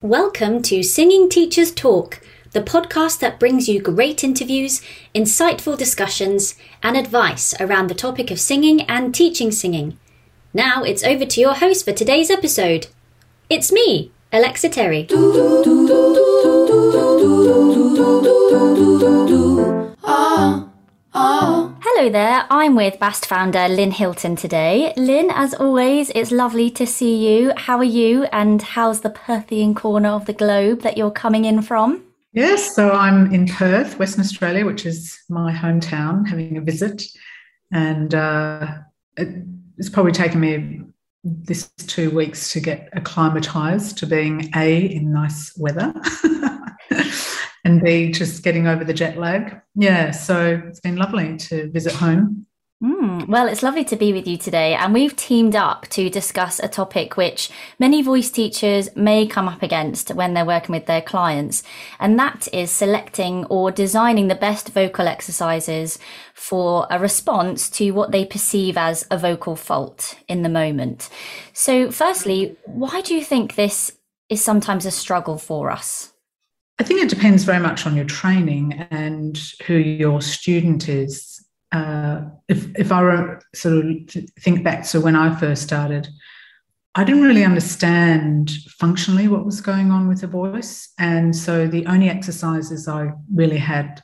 Welcome to Singing Teachers Talk, the podcast that brings you great interviews, insightful discussions, and advice around the topic of singing and teaching singing. Now it's over to your host for today's episode. It's me, Alexa Terry. Ah, ah. Hello there, I'm with Bast founder Lynn Hilton today. Lynn, as always, it's lovely to see you. How are you, and how's the Perthian corner of the globe that you're coming in from? Yes, so I'm in Perth, Western Australia, which is my hometown, having a visit. And uh, it's probably taken me this two weeks to get acclimatized to being A, in nice weather. and B, just getting over the jet lag. Yeah, so it's been lovely to visit home. Mm, well, it's lovely to be with you today, and we've teamed up to discuss a topic which many voice teachers may come up against when they're working with their clients, and that is selecting or designing the best vocal exercises for a response to what they perceive as a vocal fault in the moment. So, firstly, why do you think this is sometimes a struggle for us? I think it depends very much on your training and who your student is. Uh, if if I were sort of think back to when I first started, I didn't really understand functionally what was going on with the voice, and so the only exercises I really had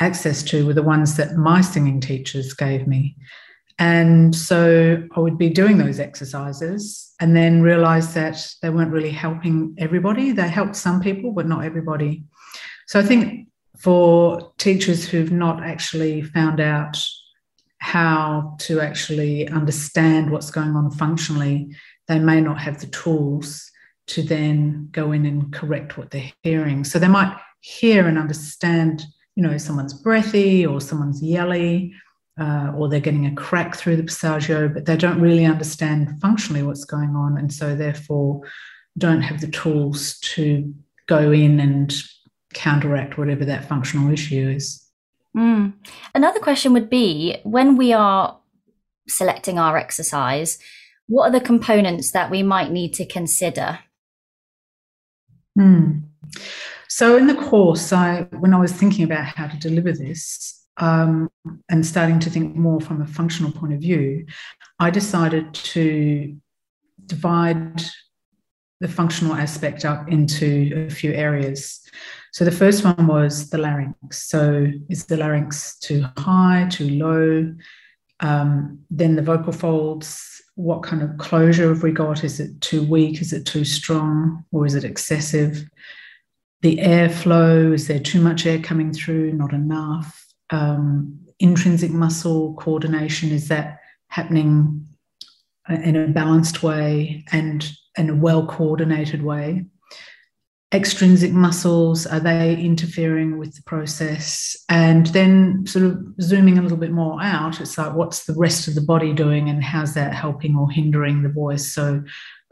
access to were the ones that my singing teachers gave me. And so I would be doing those exercises and then realize that they weren't really helping everybody. They helped some people, but not everybody. So I think for teachers who've not actually found out how to actually understand what's going on functionally, they may not have the tools to then go in and correct what they're hearing. So they might hear and understand, you know, someone's breathy or someone's yelly uh, or they're getting a crack through the passaggio, but they don't really understand functionally what's going on, and so therefore don't have the tools to go in and counteract whatever that functional issue is. Mm. Another question would be when we are selecting our exercise, what are the components that we might need to consider? Mm. So in the course, I when I was thinking about how to deliver this, um, and starting to think more from a functional point of view, I decided to divide the functional aspect up into a few areas. So the first one was the larynx. So is the larynx too high, too low? Um, then the vocal folds, what kind of closure have we got? Is it too weak? Is it too strong? Or is it excessive? The airflow, is there too much air coming through, not enough? Um, intrinsic muscle coordination is that happening in a balanced way and in a well coordinated way? Extrinsic muscles are they interfering with the process? And then sort of zooming a little bit more out it's like what's the rest of the body doing and how's that helping or hindering the voice? So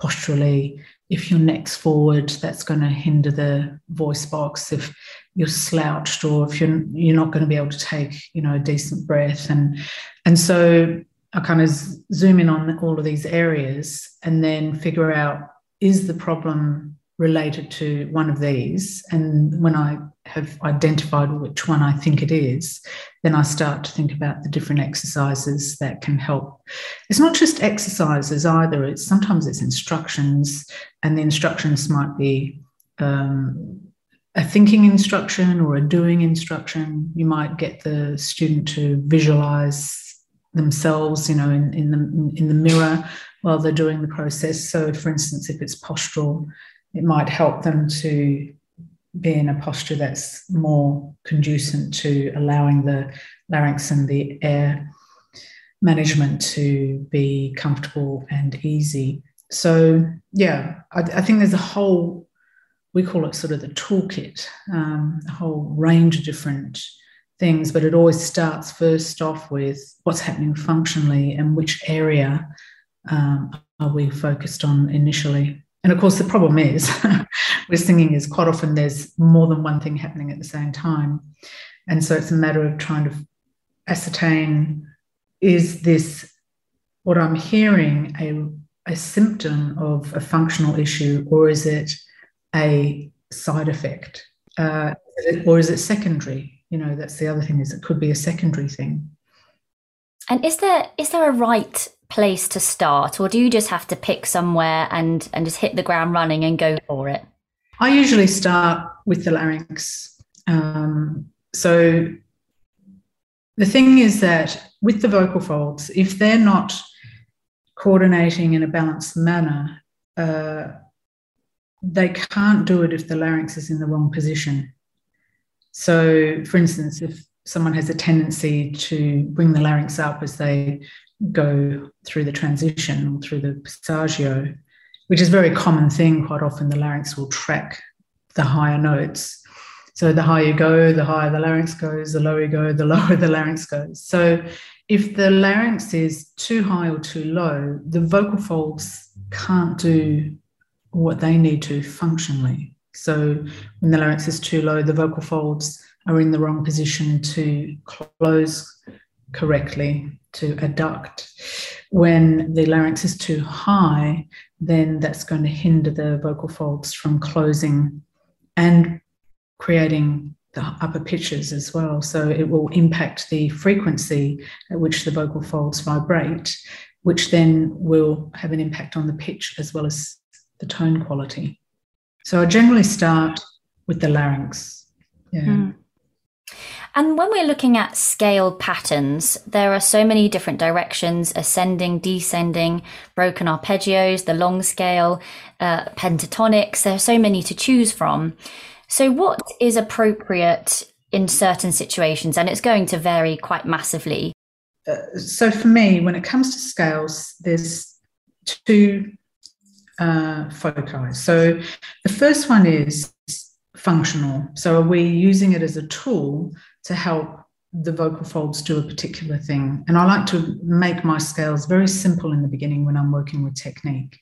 posturally if your neck's forward that's going to hinder the voice box. If you're slouched or if you're you're not going to be able to take you know a decent breath. And and so I kind of zoom in on all of these areas and then figure out is the problem related to one of these? And when I have identified which one I think it is then I start to think about the different exercises that can help. It's not just exercises either. It's sometimes it's instructions and the instructions might be um, a thinking instruction or a doing instruction. You might get the student to visualize themselves, you know, in, in the in the mirror while they're doing the process. So, for instance, if it's postural, it might help them to be in a posture that's more conducive to allowing the larynx and the air management to be comfortable and easy. So, yeah, I, I think there's a whole we call it sort of the toolkit, um, a whole range of different things, but it always starts first off with what's happening functionally and which area um, are we focused on initially. And of course, the problem is with singing is quite often there's more than one thing happening at the same time. And so it's a matter of trying to ascertain is this what I'm hearing a, a symptom of a functional issue, or is it a side effect? Uh, or is it secondary? You know, that's the other thing is it could be a secondary thing. And is there is there a right place to start, or do you just have to pick somewhere and and just hit the ground running and go for it? I usually start with the larynx. Um, so the thing is that with the vocal folds, if they're not coordinating in a balanced manner, uh, they can't do it if the larynx is in the wrong position. So, for instance, if someone has a tendency to bring the larynx up as they go through the transition or through the passaggio, which is a very common thing. Quite often, the larynx will track the higher notes. So the higher you go, the higher the larynx goes, the lower you go, the lower the larynx goes. So if the larynx is too high or too low, the vocal folds can't do what they need to functionally. So when the larynx is too low, the vocal folds are in the wrong position to close correctly, to adduct. When the larynx is too high, then that's going to hinder the vocal folds from closing and creating the upper pitches as well. So it will impact the frequency at which the vocal folds vibrate, which then will have an impact on the pitch as well as the tone quality. So I generally start with the larynx. Yeah. Mm. And when we're looking at scale patterns, there are so many different directions ascending, descending, broken arpeggios, the long scale, uh, pentatonics. There are so many to choose from. So, what is appropriate in certain situations? And it's going to vary quite massively. Uh, so, for me, when it comes to scales, there's two uh, foci. So, the first one is functional. So, are we using it as a tool to help the vocal folds do a particular thing. And I like to make my scales very simple in the beginning when I'm working with technique.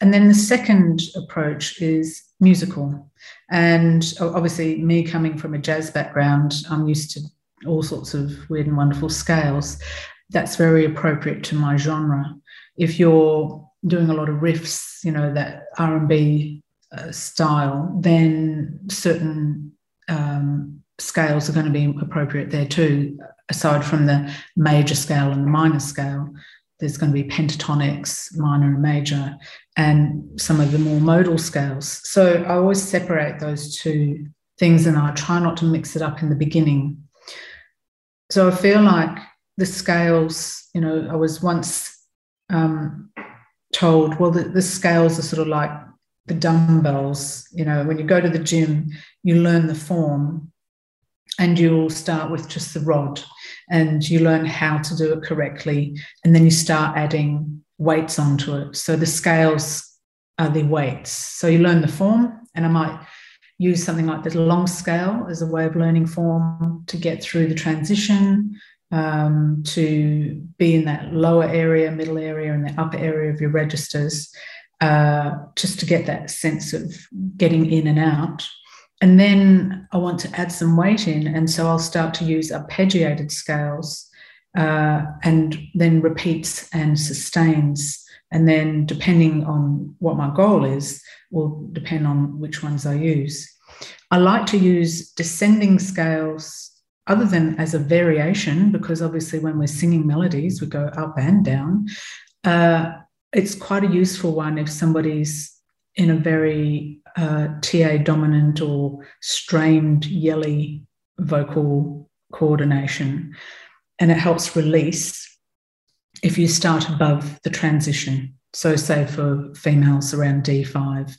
And then the second approach is musical. And obviously, me coming from a jazz background, I'm used to all sorts of weird and wonderful scales. That's very appropriate to my genre. If you're doing a lot of riffs, you know, that R&B uh, style, then certain um, scales are going to be appropriate there too, aside from the major scale and the minor scale. There's going to be pentatonics, minor and major, and some of the more modal scales. So I always separate those two things and I try not to mix it up in the beginning. So I feel like the scales, you know, I was once um, told, well, the, the scales are sort of like the dumbbells. You know, when you go to the gym, you learn the form and you'll start with just the rod and you learn how to do it correctly and then you start adding weights onto it so the scales are the weights so you learn the form and i might use something like the long scale as a way of learning form to get through the transition um, to be in that lower area middle area and the upper area of your registers uh, just to get that sense of getting in and out and then I want to add some weight in. And so I'll start to use arpeggiated scales uh, and then repeats and sustains. And then, depending on what my goal is, will depend on which ones I use. I like to use descending scales other than as a variation, because obviously, when we're singing melodies, we go up and down. Uh, it's quite a useful one if somebody's in a very uh, TA dominant or strained yelly vocal coordination. And it helps release if you start above the transition. So, say for females around D5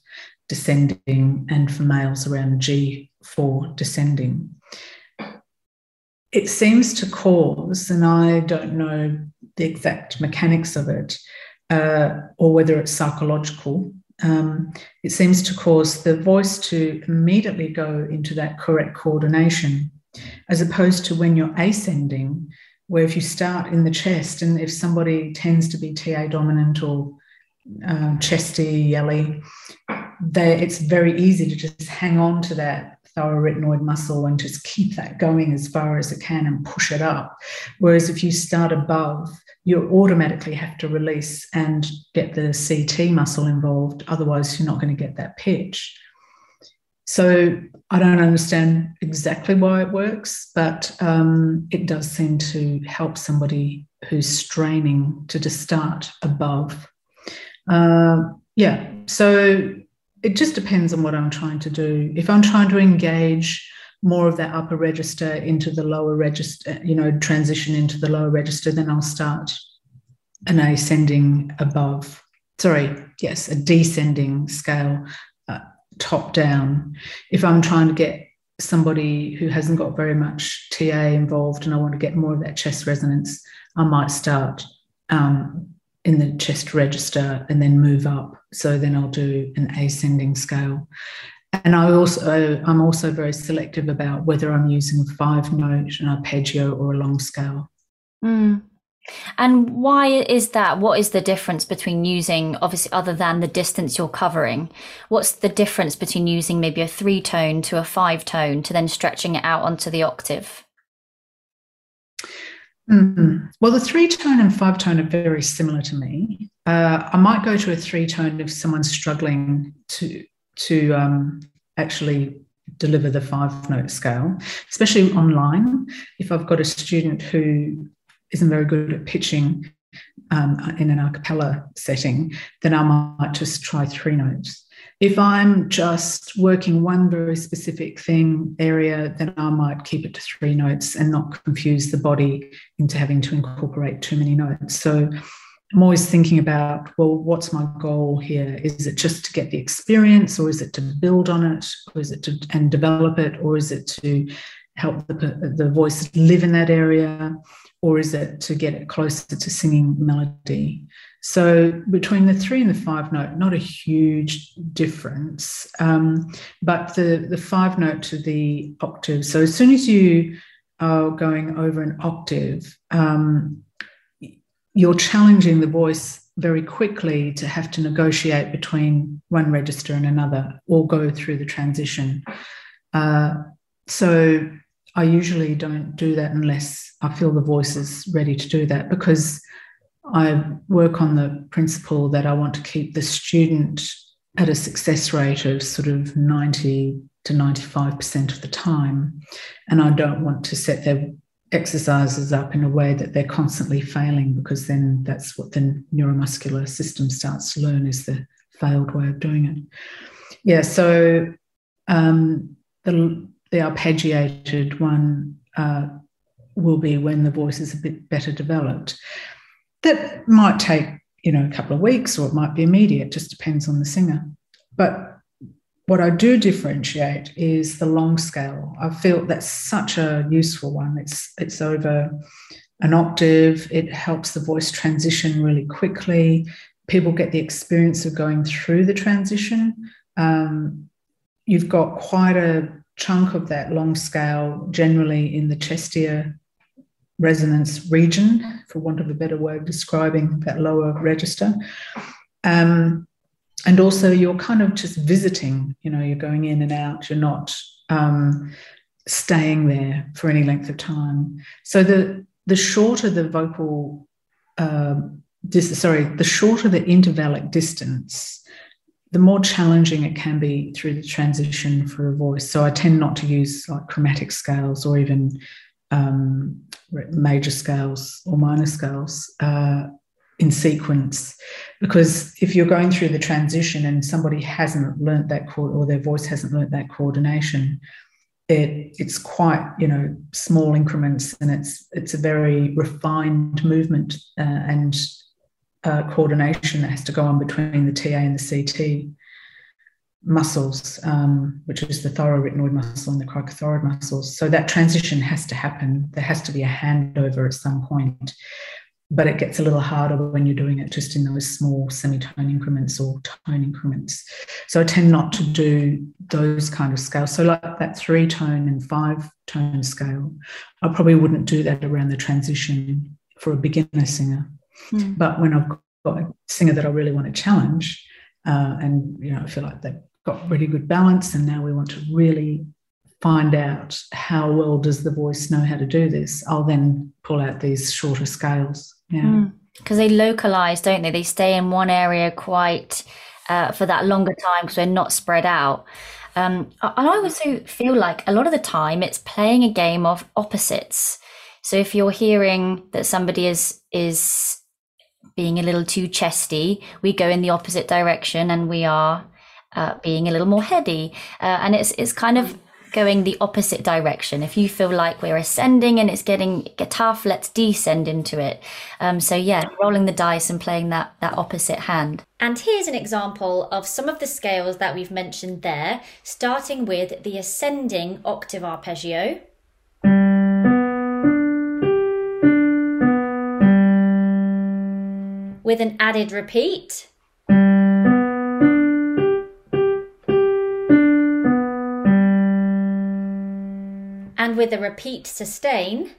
descending, and for males around G4 descending. It seems to cause, and I don't know the exact mechanics of it, uh, or whether it's psychological, um, it seems to cause the voice to immediately go into that correct coordination, as opposed to when you're ascending, where if you start in the chest, and if somebody tends to be TA dominant or uh, chesty, yelly, they, it's very easy to just hang on to that thyroarytenoid muscle and just keep that going as far as it can and push it up. Whereas if you start above, you automatically have to release and get the CT muscle involved. Otherwise, you're not going to get that pitch. so I don't understand exactly why it works, but um, it does seem to help somebody who's straining to just start above. Uh, yeah, so it just depends on what I'm trying to do. If I'm trying to engage more of that upper register into the lower register, you know, transition into the lower register, then I'll start an ascending above. Sorry, yes, a descending scale, uh, top down. If I'm trying to get somebody who hasn't got very much TA involved and I want to get more of that chest resonance, I might start um, in the chest register and then move up. So then I'll do an ascending scale. And I also I'm also very selective about whether I'm using a five note, an arpeggio, or a long scale. Mm. And why is that? What is the difference between using, obviously, other than the distance you're covering? What's the difference between using maybe a three tone to a five tone to then stretching it out onto the octave? Mm-hmm. Well, the three tone and five tone are very similar to me. Uh, I might go to a three tone if someone's struggling to to um, actually deliver the five note scale, especially online. If I've got a student who isn't very good at pitching um, in an a cappella setting, then I might just try three notes. If I'm just working one very specific thing area, then I might keep it to three notes and not confuse the body into having to incorporate too many notes. So I'm always thinking about, well, what's my goal here? Is it just to get the experience, or is it to build on it, or is it to and develop it, or is it to help the, the voice live in that area, or is it to get it closer to singing melody? So between the three and the five note, not a huge difference, um, but the, the five note to the octave. So as soon as you are going over an octave, um, you're challenging the voice very quickly to have to negotiate between one register and another or go through the transition. Uh, so I usually don't do that unless I feel the voice is ready to do that because I work on the principle that I want to keep the student at a success rate of sort of 90 to 95% of the time. And I don't want to set their exercises up in a way that they're constantly failing because then that's what the neuromuscular system starts to learn is the failed way of doing it. Yeah, so um, the, the arpeggiated one uh, will be when the voice is a bit better developed that might take you know a couple of weeks or it might be immediate just depends on the singer. But what i do differentiate is the long scale. I feel that's such a useful one. It's it's over an octave. It helps the voice transition really quickly. People get the experience of going through the transition. Um, you've got quite a chunk of that long scale generally in the chest ear resonance region, for want of a better of describing that lower register. Um, and also, you're kind of just visiting, you know, you're going in and out, you're not um, staying there for any length of time. So, the, the shorter the vocal, uh, dis- sorry, the shorter the intervallic distance, the more challenging it can be through the transition for a voice. So I tend not to use like chromatic scales or even um, major scales or minor scales uh, in sequence. Because if you're going through the transition and somebody hasn't learnt that chord or their voice hasn't learnt that coordination, it, it's quite you know small increments and it's it's a very refined movement uh, and uh, coordination that has to go on between the TA and the CT muscles, um, which is the thyroarytenoid muscle and the cricothyroid muscles. So that transition has to happen. There has to be a handover at some point. But it gets a little harder when you're doing it just in those small semitone increments or tone increments. So I tend not to do those kind of scales. So, like that three tone and five tone scale, I probably wouldn't do that around the transition for a beginner singer. Mm. But when I've got a singer that I really want to challenge, uh, and you know, I feel like they've got really good balance, and now we want to really find out how well does the voice know how to do this. I'll then pull out these shorter scales. Yeah, because mm. they localize, don't they? They stay in one area quite uh, for that longer time because they're not spread out. Um, and I also feel like a lot of the time it's playing a game of opposites. So if you're hearing that somebody is is being a little too chesty, we go in the opposite direction and we are uh, being a little more heady. Uh, and it's it's kind of going the opposite direction. If you feel like we're ascending and it's getting tough, let's descend into it. Um, so yeah, rolling the dice and playing that that opposite hand. And here's an example of some of the scales that we've mentioned there, starting with the ascending octave arpeggio. With an added repeat. With a repeat sustain.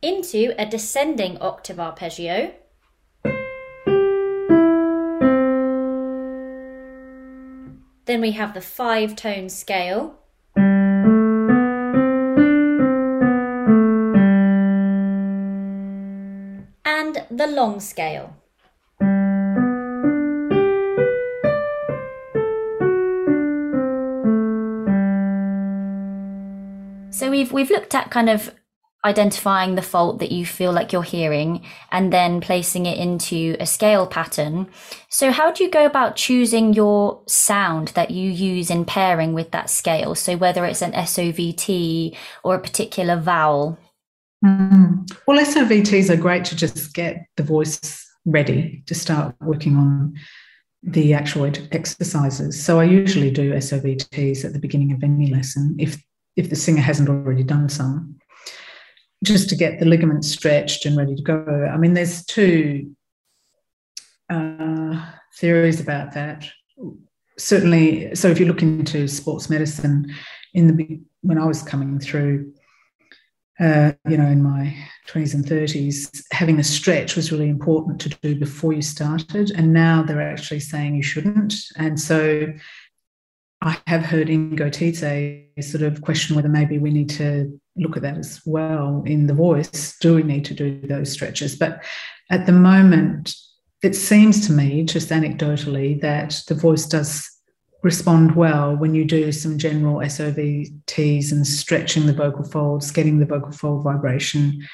into a descending octave arpeggio. Then we have the five tone scale. And the long scale. We've we've looked at kind of identifying the fault that you feel like you're hearing and then placing it into a scale pattern. So how do you go about choosing your sound that you use in pairing with that scale? So whether it's an SOVT or a particular vowel? Mm. Well, SOVTs are great to just get the voice ready to start working on the actual exercises. So I usually do SOVTs at the beginning of any lesson if if the singer hasn't already done some, just to get the ligaments stretched and ready to go. I mean, there's two uh, theories about that. Certainly, so if you look into sports medicine, in the when I was coming through, uh, you know, in my 20s and 30s, having a stretch was really important to do before you started. And now they're actually saying you shouldn't. And so I have heard Ingo Titze sort of question whether maybe we need to look at that as well in the voice. Do we need to do those stretches? But at the moment, it seems to me, just anecdotally, that the voice does respond well when you do some general SOVTs and stretching the vocal folds, getting the vocal fold vibration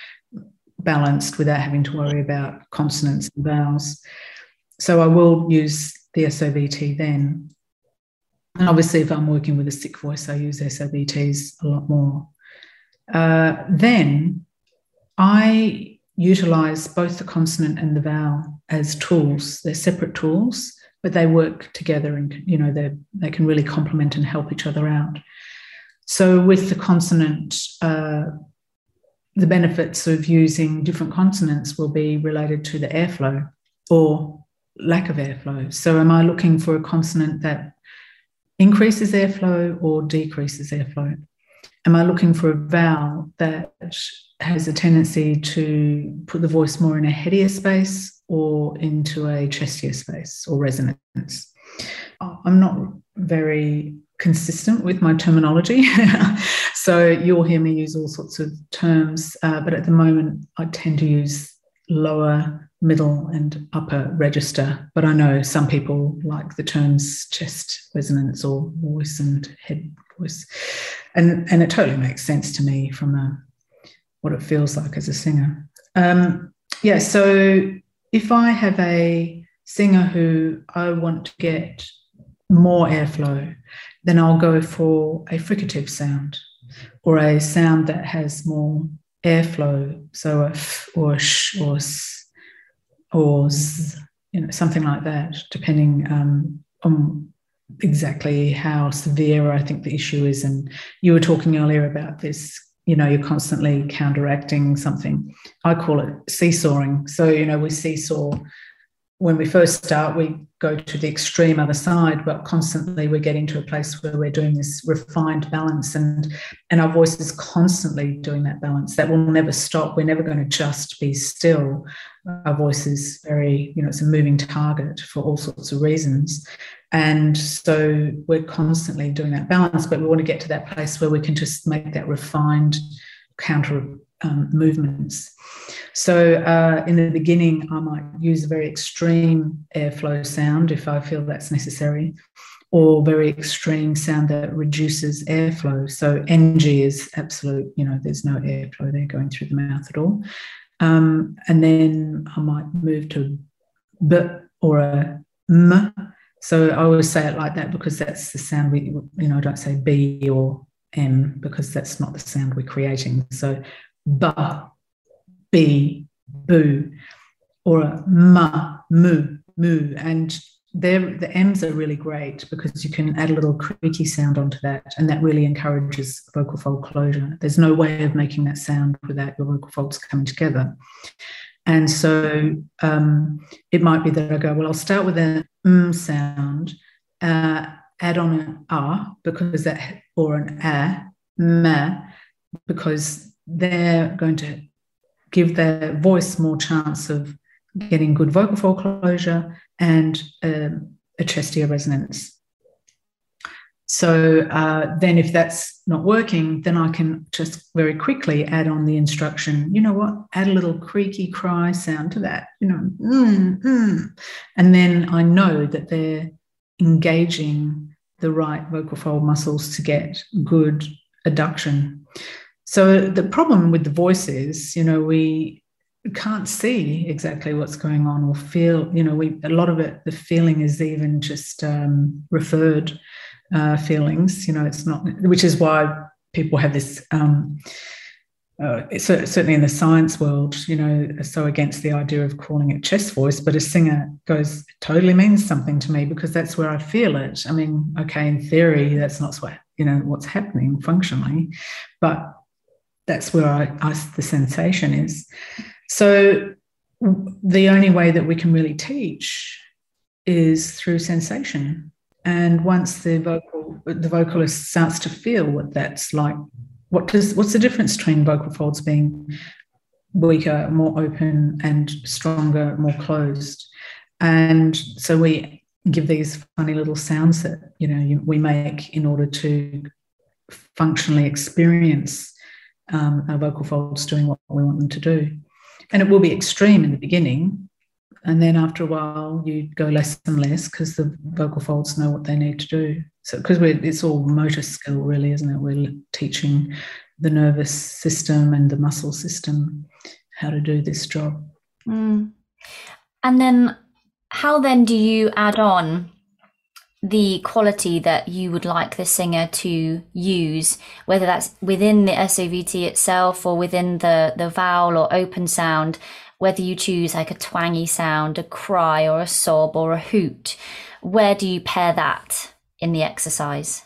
balanced without having to worry about consonants and vowels. So I will use the SOVT then. And obviously, if I'm working with a sick voice, I use SOVTs a lot more. Uh, then I utilize both the consonant and the vowel as tools. They're separate tools, but they work together and you know they they can really complement and help each other out. So with the consonant, uh, the benefits of using different consonants will be related to the airflow or lack of airflow. So am I looking for a consonant that increases airflow or decreases airflow? Am I looking for a vowel that has a tendency to put the voice more in a headier space or into a chestier space or resonance? I'm not very consistent with my terminology. so you'll hear me use all sorts of terms, uh, but at the moment I tend to use lower middle and upper register. But I know some people like the terms chest resonance or voice and head voice. And, and it totally makes sense to me from a, what it feels like as a singer. Um, yeah, so if I have a singer who I want to get more airflow, then I'll go for a fricative sound or a sound that has more airflow, so a f or a sh or s or you know something like that, depending um, on exactly how severe I think the issue is. And you were talking earlier about this. You know, you're constantly counteracting something. I call it seesawing. So you know, we seesaw when we first start, we go to the extreme other side, but constantly we're getting to a place where we're doing this refined balance and and our voice is constantly doing that balance. That will never stop. We're never going to just be still. Our voice is very, you know, it's a moving target for all sorts of reasons. And so we're constantly doing that balance, but we want to get to that place where we can just make that refined counter um, movements. So uh, in the beginning, I might use a very extreme airflow sound if I feel that's necessary, or very extreme sound that reduces airflow. So NG is absolute, you know, there's no airflow there going through the mouth at all. Um, and then I might move to B or a M. So I always say it like that because that's the sound we, you know, I don't say B or M because that's not the sound we're creating. So ba, b, boo, or a ma, moo, moo. And the M's are really great because you can add a little creaky sound onto that, and that really encourages vocal fold closure. There's no way of making that sound without your vocal folds coming together. And so um, it might be that I go, well, I'll start with an m sound, uh, add on an R because that, or an a, ma, because they're going to give their voice more chance of getting good vocal fold closure and um, a chestia resonance. So uh, then, if that's not working, then I can just very quickly add on the instruction. You know what? Add a little creaky cry sound to that. You know, mm, mm. and then I know that they're engaging the right vocal fold muscles to get good adduction. So the problem with the voice is, you know, we can't see exactly what's going on or feel, you know, we a lot of it, the feeling is even just um, referred uh, feelings. You know, it's not, which is why people have this. Um, uh, certainly in the science world, you know, so against the idea of calling it chest voice, but a singer goes totally means something to me because that's where I feel it. I mean, okay, in theory, that's not what you know what's happening functionally, but that's where I, I, the sensation is. So the only way that we can really teach is through sensation. And once the vocal the vocalist starts to feel what that's like, what does what's the difference between vocal folds being weaker, more open, and stronger, more closed? And so we give these funny little sounds that you know we make in order to functionally experience um, our vocal folds doing what we want them to do. And it will be extreme in the beginning. And then after a while, you go less and less because the vocal folds know what they need to do. So, because it's all motor skill, really, isn't it? We're teaching the nervous system and the muscle system how to do this job. Mm. And then, how then do you add on the quality that you would like the singer to use, whether that's within the SOVT itself or within the, the vowel or open sound, whether you choose like a twangy sound, a cry or a sob or a hoot, where do you pair that in the exercise?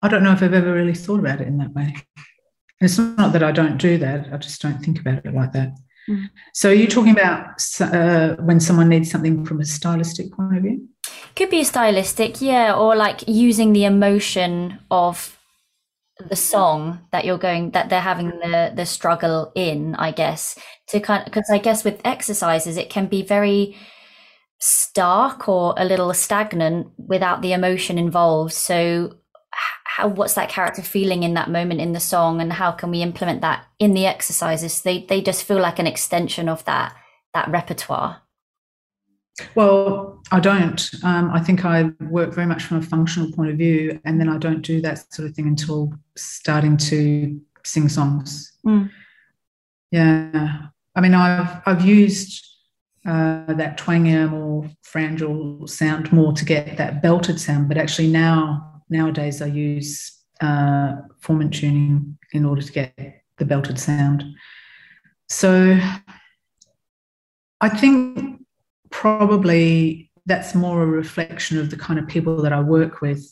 I don't know if I've ever really thought about it in that way. it's not that I don't do that, I just don't think about it like that. Mm. So, are you talking about uh, when someone needs something from a stylistic point of view? Could be stylistic, yeah, or like using the emotion of the song that you're going that they're having the the struggle in i guess to kind because i guess with exercises it can be very stark or a little stagnant without the emotion involved so how what's that character feeling in that moment in the song and how can we implement that in the exercises they they just feel like an extension of that that repertoire well, I don't. Um, I think I work very much from a functional point of view, and then I don't do that sort of thing until starting to sing songs. Mm. Yeah, I mean, I've I've used uh, that twangier, or pharyngeal sound more to get that belted sound, but actually now nowadays I use uh, formant tuning in order to get the belted sound. So I think probably that's more a reflection of the kind of people that I work with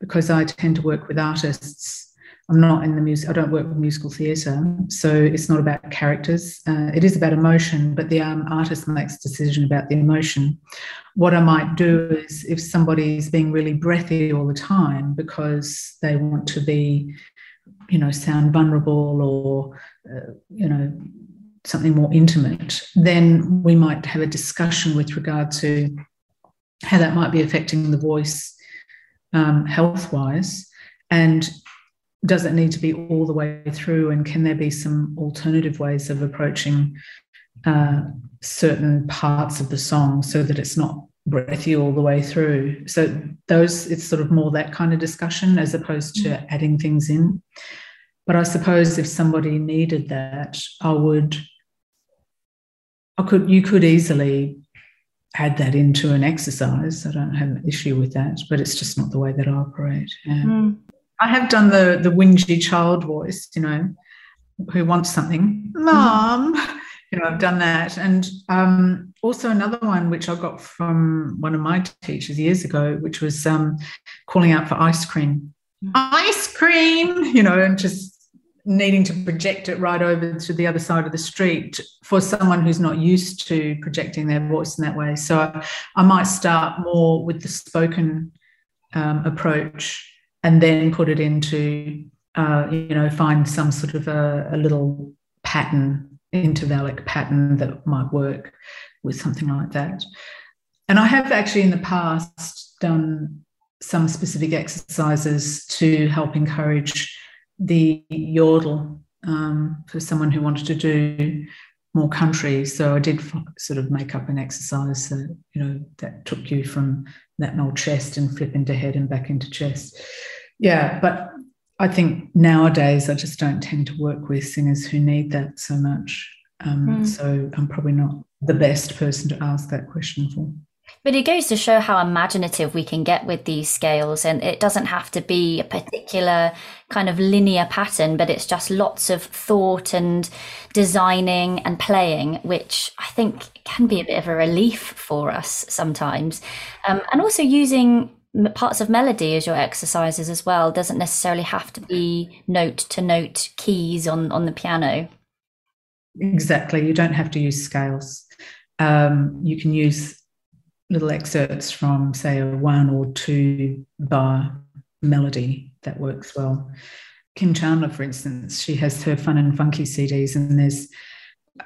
because I tend to work with artists. I'm not in the music, I don't work with musical theatre. So it's not about characters. Uh, it is about emotion, but the um, artist makes a decision about the emotion. What I might do is if somebody's being really breathy all the time because they want to be, you know, sound vulnerable or, uh, you know, something more intimate, then we might have a discussion with regard to how that might be affecting the voice um, health wise. And does it need to be all the way through? And can there be some alternative ways of approaching uh, certain parts of the song so that it's not breathy all the way through? So those, it's sort of more that kind of discussion as opposed to mm. adding things in. But I suppose if somebody needed that, I would, I could, you could easily add that into an exercise. I don't have an issue with that, but it's just not the way that I operate. Yeah. Mm. I have done the the whingy child voice, you know, who wants something, mom. Mm. You know, I've done that, and um, also another one which I got from one of my teachers years ago, which was um, calling out for ice cream, mm. ice cream. You know, and just needing to project it right over to the other side of the street for someone who's not used to projecting their voice in that way. So I, I might start more with the spoken um, approach and then put it into, uh, you know, find some sort of a, a little pattern, intervallic pattern that might work with something like that. And I have actually in the past done some specific exercises to help encourage the yodel um, for someone who wanted to do more country. So I did sort of make up an exercise that you know that took you from that old chest and flip into head and back into chest. Yeah, but I think nowadays I just don't tend to work with singers who need that so much. Um, mm. So I'm probably not the best person to ask that question for. But it goes to show how imaginative we can get with these scales. And it doesn't have to be a particular kind of linear pattern, but it's just lots of thought and designing and playing, which I think can be a bit of a relief for us sometimes. Um, and also using parts of melody as your exercises as well doesn't necessarily have to be note to note keys on on the piano exactly you don't have to use scales um, you can use little excerpts from, say, a one or two bar melody that works well. Kim Chandler, for instance, she has her fun and funky CDs, and there's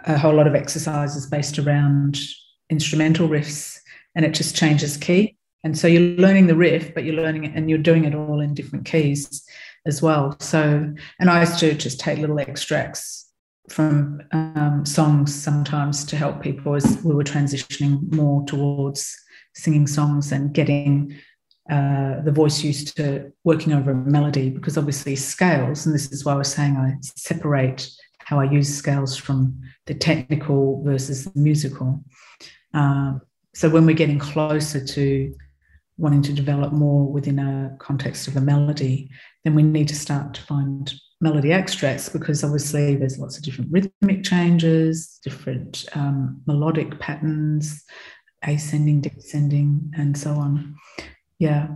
a whole lot of exercises based around instrumental riffs, and it just changes key. And so you're learning the riff, but you're learning it and you're doing it all in different keys as well. So, and I used to just take little extracts from um, songs sometimes to help people as we were transitioning more towards singing songs and getting uh, the voice used to working over a melody because obviously scales and this is why i was saying i separate how i use scales from the technical versus the musical. Um, so when we're getting closer to wanting to develop more within a context of a melody then we need to start to find melody extracts because obviously there's lots of different rhythmic changes, different um, melodic patterns, ascending, descending, and so on. Yeah.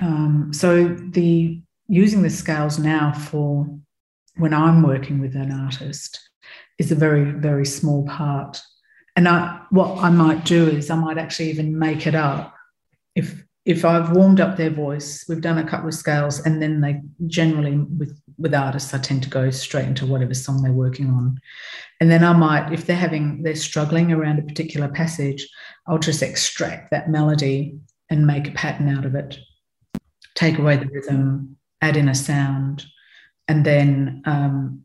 Um, so the using the scales now for when I'm working with an artist is a very very small part. And I, what I might do is I might actually even make it up if if I've warmed up their voice, we've done a couple of scales, and then they generally with with artists, I tend to go straight into whatever song they're working on, and then I might, if they're having they're struggling around a particular passage, I'll just extract that melody and make a pattern out of it, take away the rhythm, add in a sound, and then um,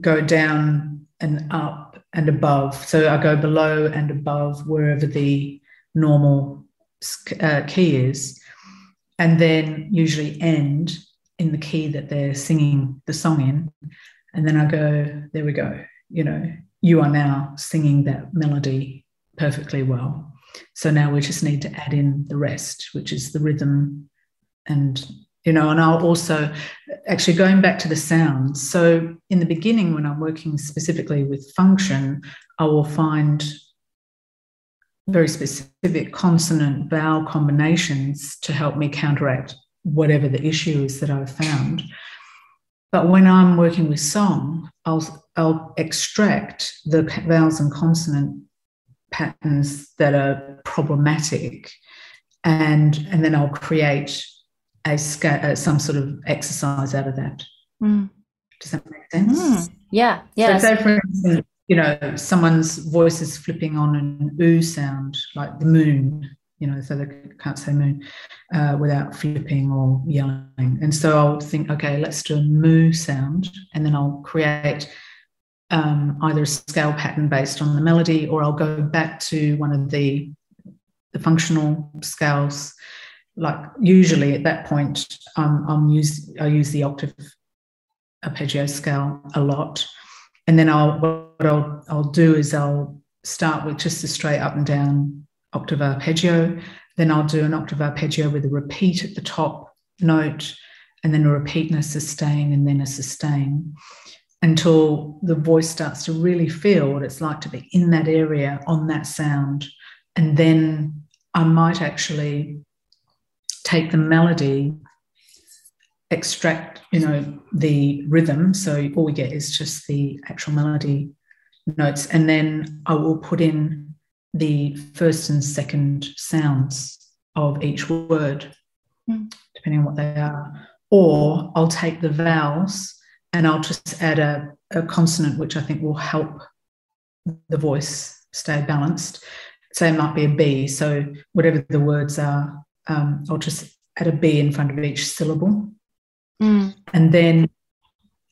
go down and up and above. So I go below and above wherever the normal uh, key is, and then usually end in the key that they're singing the song in. And then I go, there we go. You know, you are now singing that melody perfectly well. So now we just need to add in the rest, which is the rhythm and you know and i'll also actually going back to the sounds so in the beginning when i'm working specifically with function i will find very specific consonant vowel combinations to help me counteract whatever the issue is that I've found. But when I'm working with song, I'll, I'll extract the vowels and consonant patterns that are problematic and, and then I'll create a, uh, some sort of exercise out of that. Mm. Does that make sense? Mm. Yeah, yeah. So, say for instance, you know, someone's voice is flipping on an oo sound, like the moon, you know, so they can't say moon uh, without flipping or yelling. And so I'll think, okay, let's do a moo sound, and then I'll create um, either a scale pattern based on the melody, or I'll go back to one of the the functional scales. Like usually at that point, um, I'm use I use the octave arpeggio scale a lot, and then I'll what I'll I'll do is I'll start with just a straight up and down octave arpeggio. Then I'll do an octave arpeggio with a repeat at the top note, and then a repeat and a sustain, and then a sustain until the voice starts to really feel what it's like to be in that area on that sound. And then I might actually take the melody, extract, you know, the rhythm. So all we get is just the actual melody notes. And then I will put in the first and second sounds of each word, mm. depending on what they are. Or I'll take the vowels and I'll just add a, a consonant which I think will help the voice stay balanced. So it might be a B. So whatever the words are, um, I'll just add a B in front of each syllable. Mm. And then,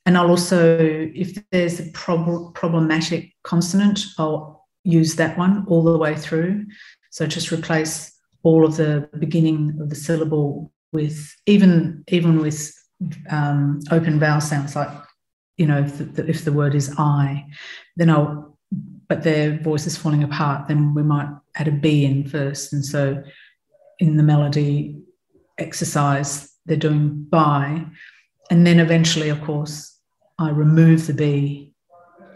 and I'll also, if there's a prob- problematic consonant, I'll use that one all the way through. So just replace all of the beginning of the syllable with even even with um, open vowel sounds like, you know, if the, if the word is I, then I'll, but their voice is falling apart, then we might add a B in first. And so in the melody exercise, they're doing by. And then eventually, of course, I remove the B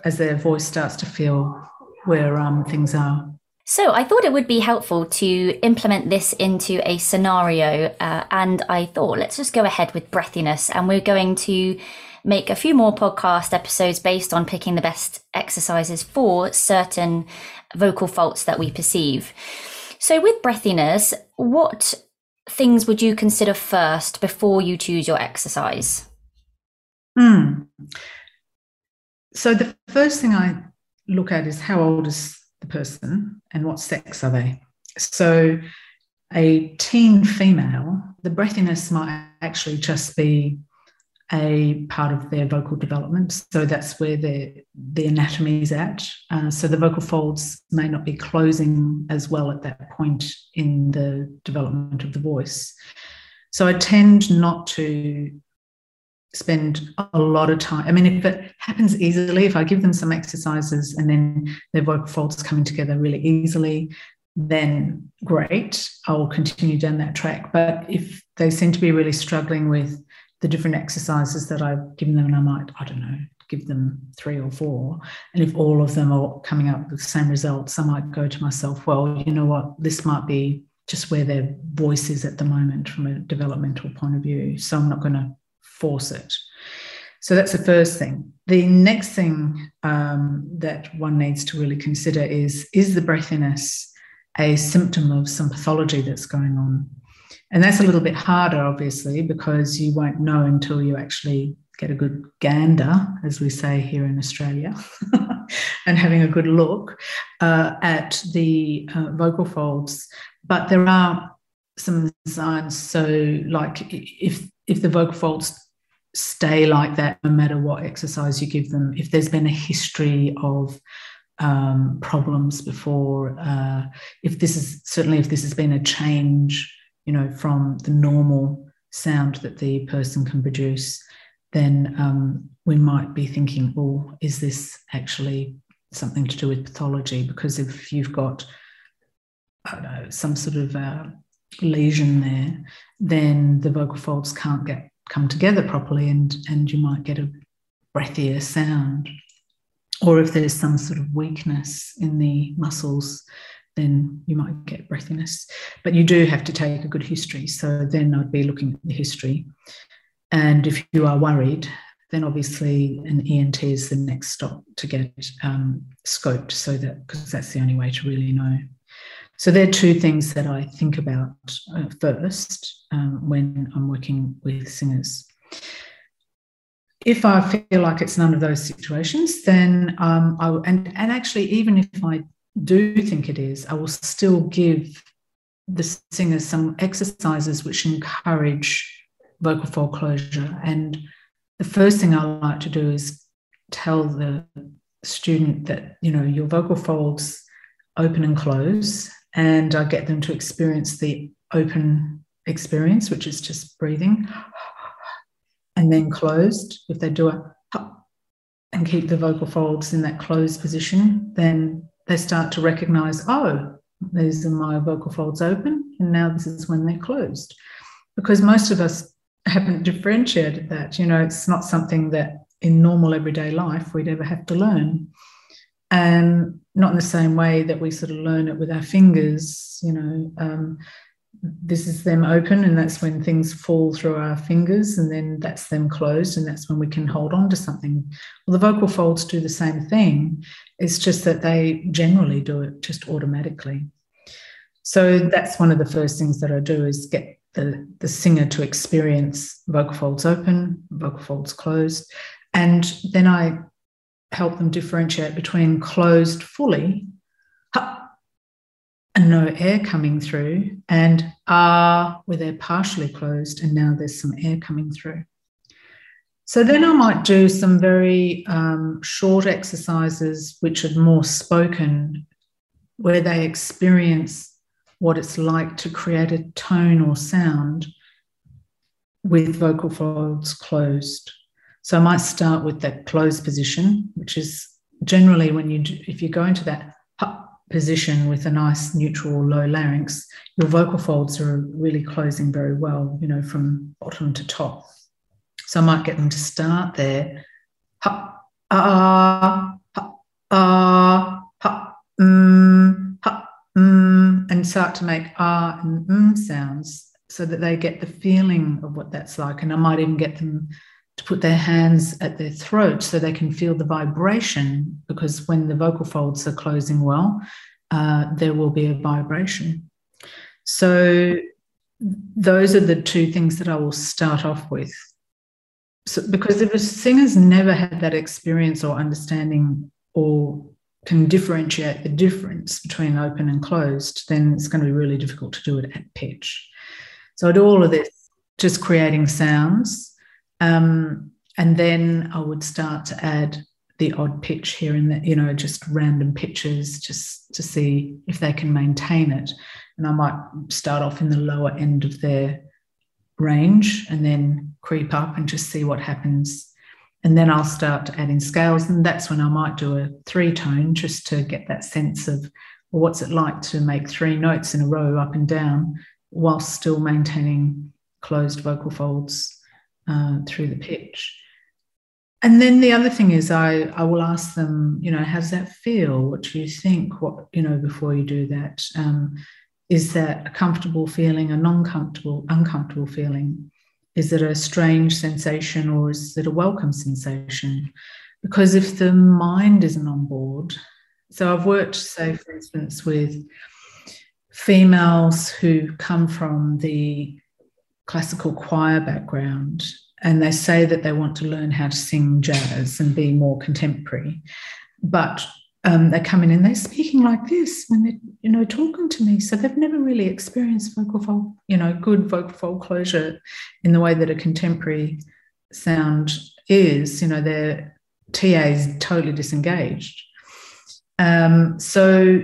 as their voice starts to feel where um, things are. So I thought it would be helpful to implement this into a scenario, uh, and I thought let's just go ahead with breathiness, and we're going to make a few more podcast episodes based on picking the best exercises for certain vocal faults that we perceive. So with breathiness, what things would you consider first before you choose your exercise? Hmm. So the first thing I look at is how old is the person and what sex are they. So, a teen female, the breathiness might actually just be a part of their vocal development. So that's where the the anatomy is at. Uh, so the vocal folds may not be closing as well at that point in the development of the voice. So I tend not to spend a lot of time. I mean, if it happens easily, if I give them some exercises and then their vocal folds coming together really easily, then great, I'll continue down that track. But if they seem to be really struggling with the different exercises that I've given them, and I might, I don't know, give them three or four. And if all of them are coming up with the same results, I might go to myself, well, you know what, this might be just where their voice is at the moment from a developmental point of view. So I'm not going to force it. So that's the first thing. The next thing um, that one needs to really consider is is the breathiness a symptom of some pathology that's going on? And that's a little bit harder, obviously, because you won't know until you actually get a good gander, as we say here in Australia, and having a good look uh, at the uh, vocal folds. But there are some signs. So, like if if the vocal folds stay like that no matter what exercise you give them. If there's been a history of um, problems before, uh, if this is certainly if this has been a change, you know, from the normal sound that the person can produce, then um, we might be thinking, oh, is this actually something to do with pathology? Because if you've got, I don't know, some sort of uh, lesion there, then the vocal folds can't get come together properly and, and you might get a breathier sound. Or if there's some sort of weakness in the muscles, then you might get breathiness. But you do have to take a good history. So then I'd be looking at the history. And if you are worried, then obviously an ENT is the next stop to get um, scoped so that because that's the only way to really know so they're two things that I think about uh, first um, when I'm working with singers. If I feel like it's none of those situations, then um, I and and actually even if I do think it is, I will still give the singers some exercises which encourage vocal fold closure. And the first thing I like to do is tell the student that, you know, your vocal folds open and close. And I get them to experience the open experience, which is just breathing, and then closed. If they do a and keep the vocal folds in that closed position, then they start to recognize, oh, these are my vocal folds open, and now this is when they're closed. Because most of us haven't differentiated that. You know, it's not something that in normal everyday life we'd ever have to learn. And not in the same way that we sort of learn it with our fingers, you know. Um, this is them open and that's when things fall through our fingers and then that's them closed and that's when we can hold on to something. Well the vocal folds do the same thing. It's just that they generally do it just automatically. So that's one of the first things that i do is get the, the singer to experience vocal folds open vocal folds closed. And then i help them differentiate between closed fully and no air coming through, and ah, where they're partially closed, and now there's some air coming through. So then I might do some very um, short exercises, which are more spoken, where they experience what it's like to create a tone or sound with vocal folds closed. So I might start with that closed position, which is generally when you if you go into that position with a nice neutral low larynx, your vocal folds are really closing very well, you know, from bottom to top. So I might get them to start there. Ha, ah, ha, ah, ha, mm, ha, mm, and start to make ah and mm sounds so that they get the feeling of what that's like. And I might even get them to put their hands at their throat so they can feel the vibration because when the vocal folds are closing well, uh, there will be a vibration. So, those are the two things that I will start off with. So, because if a singer's never had that experience or understanding or can differentiate the difference between open and closed, then it's going to be really difficult to do it at pitch. So I do all of this, just creating sounds um, and then I would start to add the odd pitch here and you know, just random pitches just to see if they can maintain it. And I might start off in the lower end of their range and then creep up and just see what happens. And then I'll start adding scales. And that's when I might do a three tone just to get that sense of well, what's it like to make three notes in a row up and down whilst still maintaining closed vocal folds uh, through the pitch. And then the other thing is, I, I will ask them, you know, how does that feel? What do you think? What, you know, before you do that, um, is that a comfortable feeling, a non comfortable, uncomfortable feeling? Is it a strange sensation or is it a welcome sensation? Because if the mind isn't on board, so I've worked, say, for instance, with females who come from the classical choir background and they say that they want to learn how to sing jazz and be more contemporary. But um, they come in and they're speaking like this when they're you know talking to me. So they've never really experienced vocal you know good vocal fold closure in the way that a contemporary sound is. You know their ta is totally disengaged. Um, so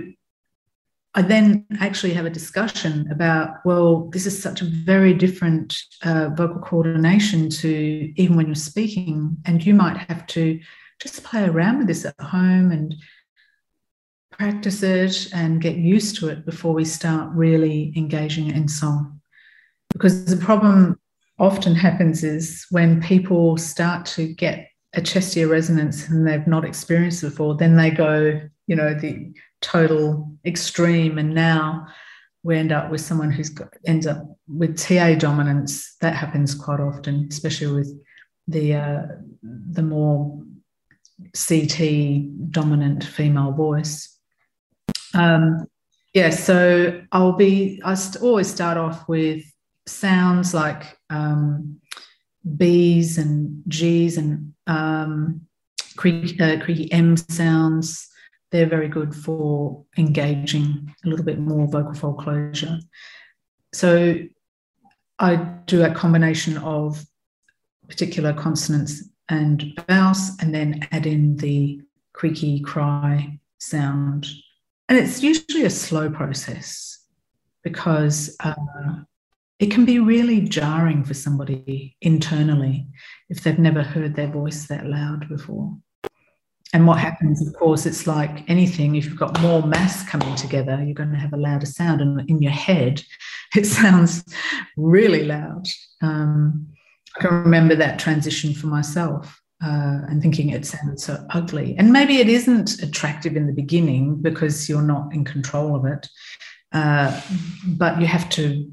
I then actually have a discussion about, well, this is such a very different uh, vocal coordination to even when you're speaking, and you might have to just play around with this at home and practice it and get used to it before we start really engaging in song. Because the problem often happens is when people start to get a chest ear resonance and they've not experienced before, then they go, you know, the total extreme. And now we end up with someone who's got, ends up with TA dominance. That happens quite often, especially with the uh, the more CT dominant female voice. Um, yeah, so I'll be. I always start off with sounds like um, B's and G's and um, creaky, uh, creaky M sounds, they're very good for engaging a little bit more vocal fold closure. So I do a combination of particular consonants and vowels, and then add in the creaky cry sound. And it's usually a slow process because uh, it can be really jarring for somebody internally if they've never heard their voice that loud before. And what happens, of course, it's like anything, if you've got more mass coming together, you're going to have a louder sound. And in your head, it sounds really loud. Um, I can remember that transition for myself uh, and thinking it sounded so ugly. And maybe it isn't attractive in the beginning because you're not in control of it. Uh, but you have to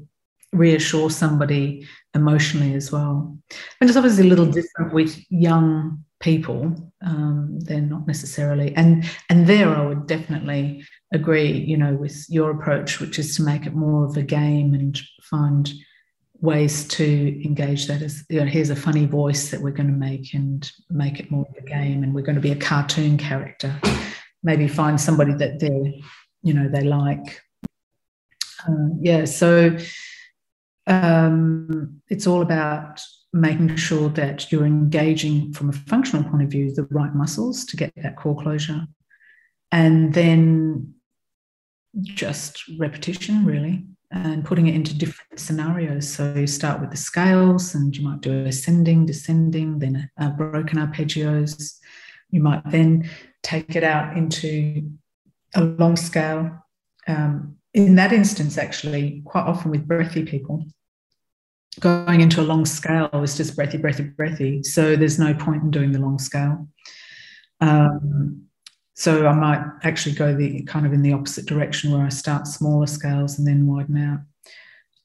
reassure somebody emotionally as well. And it's obviously a little different with young people. Um, they're not necessarily, and and there I would definitely agree. You know, with your approach, which is to make it more of a game and find ways to engage that as you know, here's a funny voice that we're going to make and make it more of a game and we're going to be a cartoon character maybe find somebody that they you know they like uh, yeah so um, it's all about making sure that you're engaging from a functional point of view the right muscles to get that core closure and then just repetition really and putting it into different scenarios. So you start with the scales, and you might do ascending, descending, then uh, broken arpeggios. You might then take it out into a long scale. Um, in that instance, actually, quite often with breathy people, going into a long scale is just breathy, breathy, breathy. So there's no point in doing the long scale. Um, so I might actually go the kind of in the opposite direction where I start smaller scales and then widen out.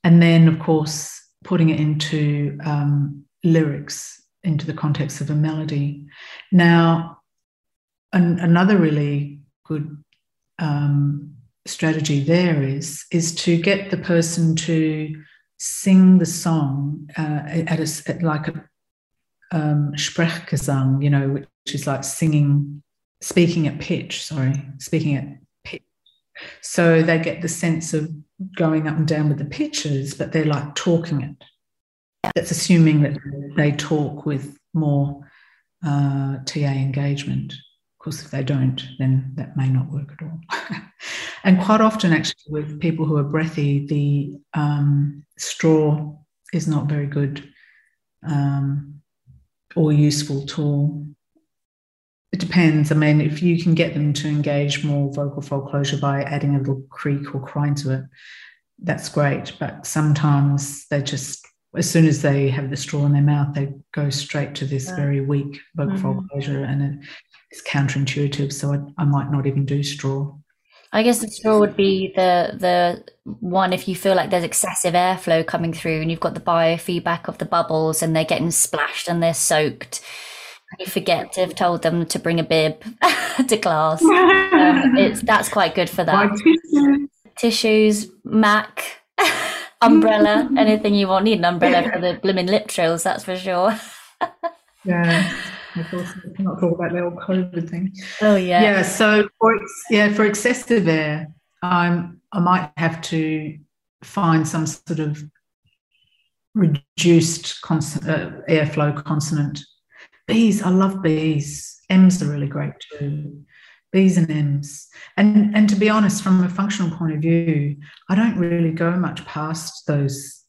And then, of course, putting it into um, lyrics, into the context of a melody. Now, an, another really good um, strategy there is is to get the person to sing the song uh, at a at like a um, Sprechgesang, you know, which is like singing speaking at pitch, sorry, speaking at pitch. So they get the sense of going up and down with the pitches, but they're like talking it. That's assuming that they talk with more uh, TA engagement. Course, if they don't, then that may not work at all. and quite often, actually, with people who are breathy, the um, straw is not very good um, or useful tool it depends. I mean, if you can get them to engage more vocal fold closure by adding a little creak or cry to it, that's great. But sometimes they just, as soon as they have the straw in their mouth, they go straight to this very weak vocal mm-hmm. fold closure, and it, it's counterintuitive. So I, I might not even do straw. I guess the straw would be the the one if you feel like there's excessive airflow coming through and you've got the biofeedback of the bubbles and they're getting splashed and they're soaked you forget to have told them to bring a bib to class. Um, it's that's quite good for that. Tissues. tissues, Mac, umbrella, anything you want. Need an umbrella for the blooming lip trills, that's for sure. yeah. Of course, not talk about the old COVID thing. Oh yeah. Yeah. So for yeah, for excessive air, I'm I might have to find some sort of reduced constant, uh, airflow consonant Bees, I love bees. M's are really great too. B's and M's. And, and to be honest, from a functional point of view, I don't really go much past those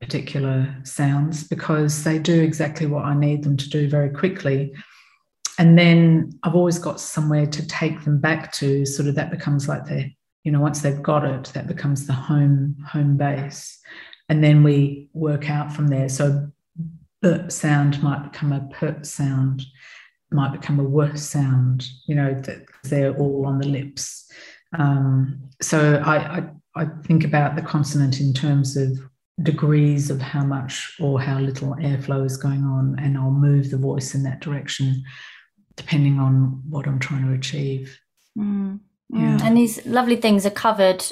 particular sounds because they do exactly what I need them to do very quickly. And then I've always got somewhere to take them back to, sort of that becomes like their, you know, once they've got it, that becomes the home home base. And then we work out from there. So the sound might become a pert sound, might become a worse sound, you know, that they're all on the lips. Um, so I, I, I think about the consonant in terms of degrees of how much or how little airflow is going on, and I'll move the voice in that direction depending on what I'm trying to achieve. Mm. Yeah. And these lovely things are covered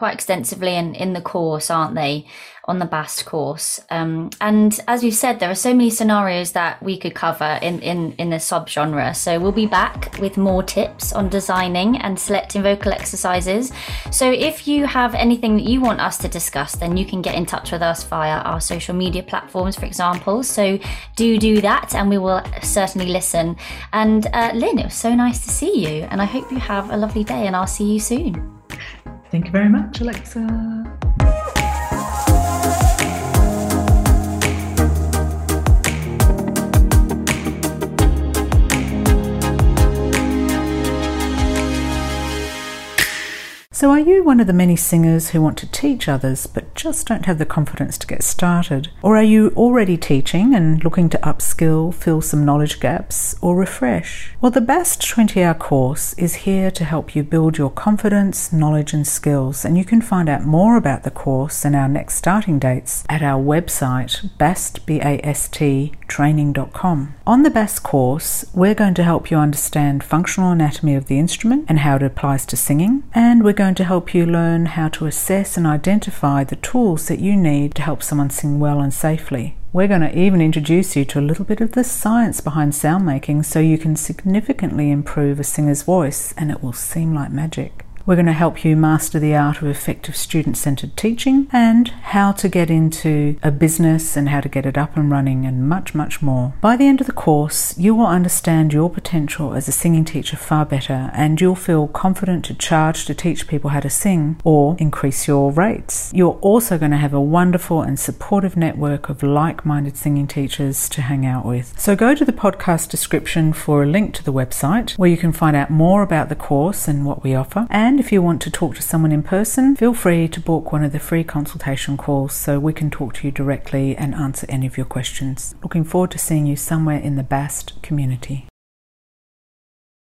quite extensively in, in the course, aren't they? On the BAST course. Um, and as we've said, there are so many scenarios that we could cover in, in, in the subgenre. So we'll be back with more tips on designing and selecting vocal exercises. So if you have anything that you want us to discuss, then you can get in touch with us via our social media platforms, for example. So do do that and we will certainly listen. And uh, Lynn, it was so nice to see you. And I hope you have a lovely day and I'll see you soon. Thank you very much, Alexa. So, are you one of the many singers who want to teach others but just don't have the confidence to get started? Or are you already teaching and looking to upskill, fill some knowledge gaps, or refresh? Well, the BAST 20 hour course is here to help you build your confidence, knowledge, and skills. And you can find out more about the course and our next starting dates at our website, bast, B-A-S-T, training.com. On the BAST course, we're going to help you understand functional anatomy of the instrument and how it applies to singing, and we're going to help you learn how to assess and identify the tools that you need to help someone sing well and safely. We're going to even introduce you to a little bit of the science behind sound making so you can significantly improve a singer's voice and it will seem like magic. We're going to help you master the art of effective student centered teaching and how to get into a business and how to get it up and running and much, much more. By the end of the course, you will understand your potential as a singing teacher far better and you'll feel confident to charge to teach people how to sing or increase your rates. You're also going to have a wonderful and supportive network of like minded singing teachers to hang out with. So go to the podcast description for a link to the website where you can find out more about the course and what we offer. And and if you want to talk to someone in person, feel free to book one of the free consultation calls so we can talk to you directly and answer any of your questions. Looking forward to seeing you somewhere in the BAST community.